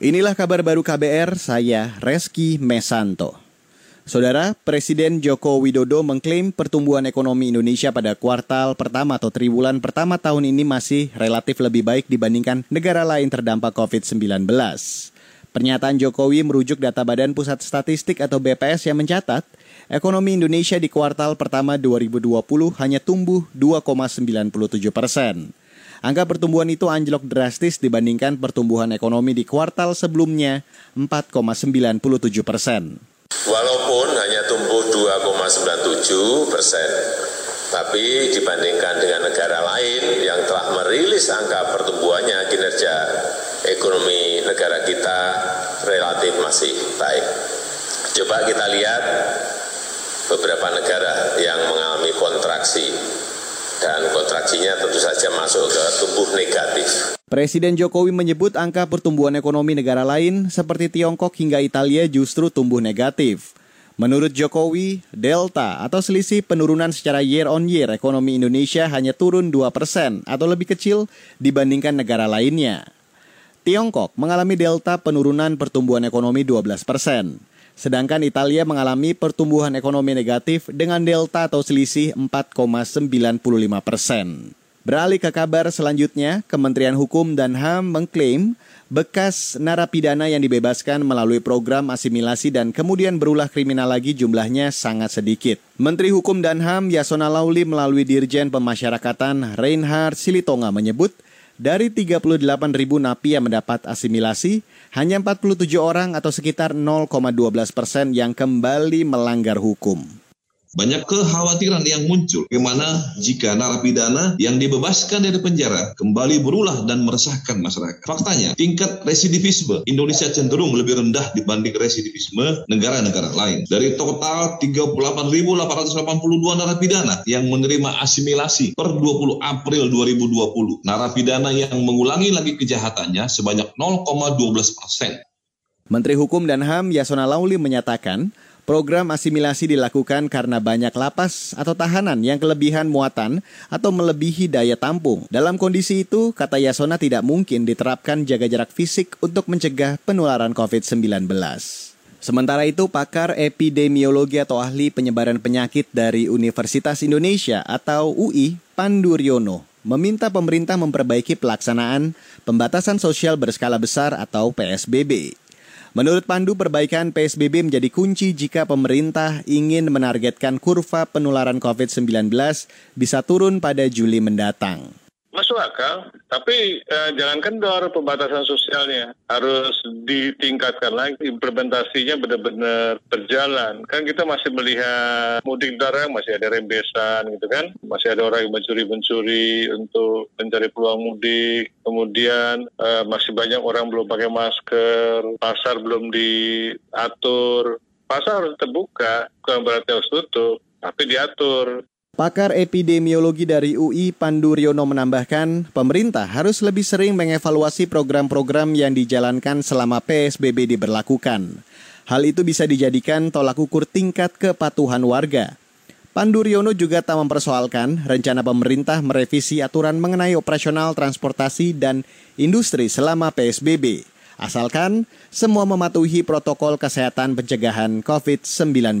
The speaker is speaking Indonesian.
Inilah kabar baru KBR, saya Reski Mesanto. Saudara, Presiden Joko Widodo mengklaim pertumbuhan ekonomi Indonesia pada kuartal pertama atau triwulan pertama tahun ini masih relatif lebih baik dibandingkan negara lain terdampak COVID-19. Pernyataan Jokowi merujuk data Badan Pusat Statistik atau BPS yang mencatat, ekonomi Indonesia di kuartal pertama 2020 hanya tumbuh 2,97 persen. Angka pertumbuhan itu anjlok drastis dibandingkan pertumbuhan ekonomi di kuartal sebelumnya 4,97 persen. Walaupun hanya tumbuh 2,97 persen, tapi dibandingkan dengan negara lain yang telah merilis angka pertumbuhannya, kinerja ekonomi negara kita relatif masih baik. Coba kita lihat beberapa negara yang mengalami kontraksi tentu saja masuk ke tumbuh negatif. Presiden Jokowi menyebut angka pertumbuhan ekonomi negara lain seperti Tiongkok hingga Italia justru tumbuh negatif. Menurut Jokowi, delta atau selisih penurunan secara year on year ekonomi Indonesia hanya turun 2 persen atau lebih kecil dibandingkan negara lainnya. Tiongkok mengalami delta penurunan pertumbuhan ekonomi 12 persen. Sedangkan Italia mengalami pertumbuhan ekonomi negatif dengan delta atau selisih 4,95 persen. Beralih ke kabar selanjutnya, Kementerian Hukum dan HAM mengklaim bekas narapidana yang dibebaskan melalui program asimilasi dan kemudian berulah kriminal lagi jumlahnya sangat sedikit. Menteri Hukum dan HAM Yasona Lauli melalui Dirjen Pemasyarakatan Reinhard Silitonga menyebut, dari 38 ribu napi yang mendapat asimilasi, hanya 47 orang atau sekitar 0,12 persen yang kembali melanggar hukum. Banyak kekhawatiran yang muncul bagaimana jika narapidana yang dibebaskan dari penjara kembali berulah dan meresahkan masyarakat. Faktanya, tingkat residivisme Indonesia cenderung lebih rendah dibanding residivisme negara-negara lain. Dari total 38.882 narapidana yang menerima asimilasi per 20 April 2020, narapidana yang mengulangi lagi kejahatannya sebanyak 0,12 persen. Menteri Hukum dan HAM Yasona Lauli menyatakan, Program asimilasi dilakukan karena banyak lapas atau tahanan yang kelebihan muatan atau melebihi daya tampung. Dalam kondisi itu, kata Yasona tidak mungkin diterapkan jaga jarak fisik untuk mencegah penularan COVID-19. Sementara itu, pakar epidemiologi atau ahli penyebaran penyakit dari Universitas Indonesia atau UI, Pandu Riono, meminta pemerintah memperbaiki pelaksanaan pembatasan sosial berskala besar atau PSBB. Menurut Pandu, perbaikan PSBB menjadi kunci jika pemerintah ingin menargetkan kurva penularan COVID-19 bisa turun pada Juli mendatang. Masuk akal, tapi eh, jangan kendor pembatasan sosialnya. Harus ditingkatkan lagi, implementasinya benar-benar berjalan. Kan kita masih melihat mudik darah, masih ada rembesan gitu kan. Masih ada orang yang mencuri-mencuri untuk mencari peluang mudik. Kemudian eh, masih banyak orang belum pakai masker, pasar belum diatur. Pasar harus terbuka, bukan berarti harus tutup, tapi diatur. Pakar epidemiologi dari UI Pandu Riono menambahkan, pemerintah harus lebih sering mengevaluasi program-program yang dijalankan selama PSBB diberlakukan. Hal itu bisa dijadikan tolak ukur tingkat kepatuhan warga. Pandu Riono juga tak mempersoalkan rencana pemerintah merevisi aturan mengenai operasional transportasi dan industri selama PSBB, asalkan semua mematuhi protokol kesehatan pencegahan COVID-19.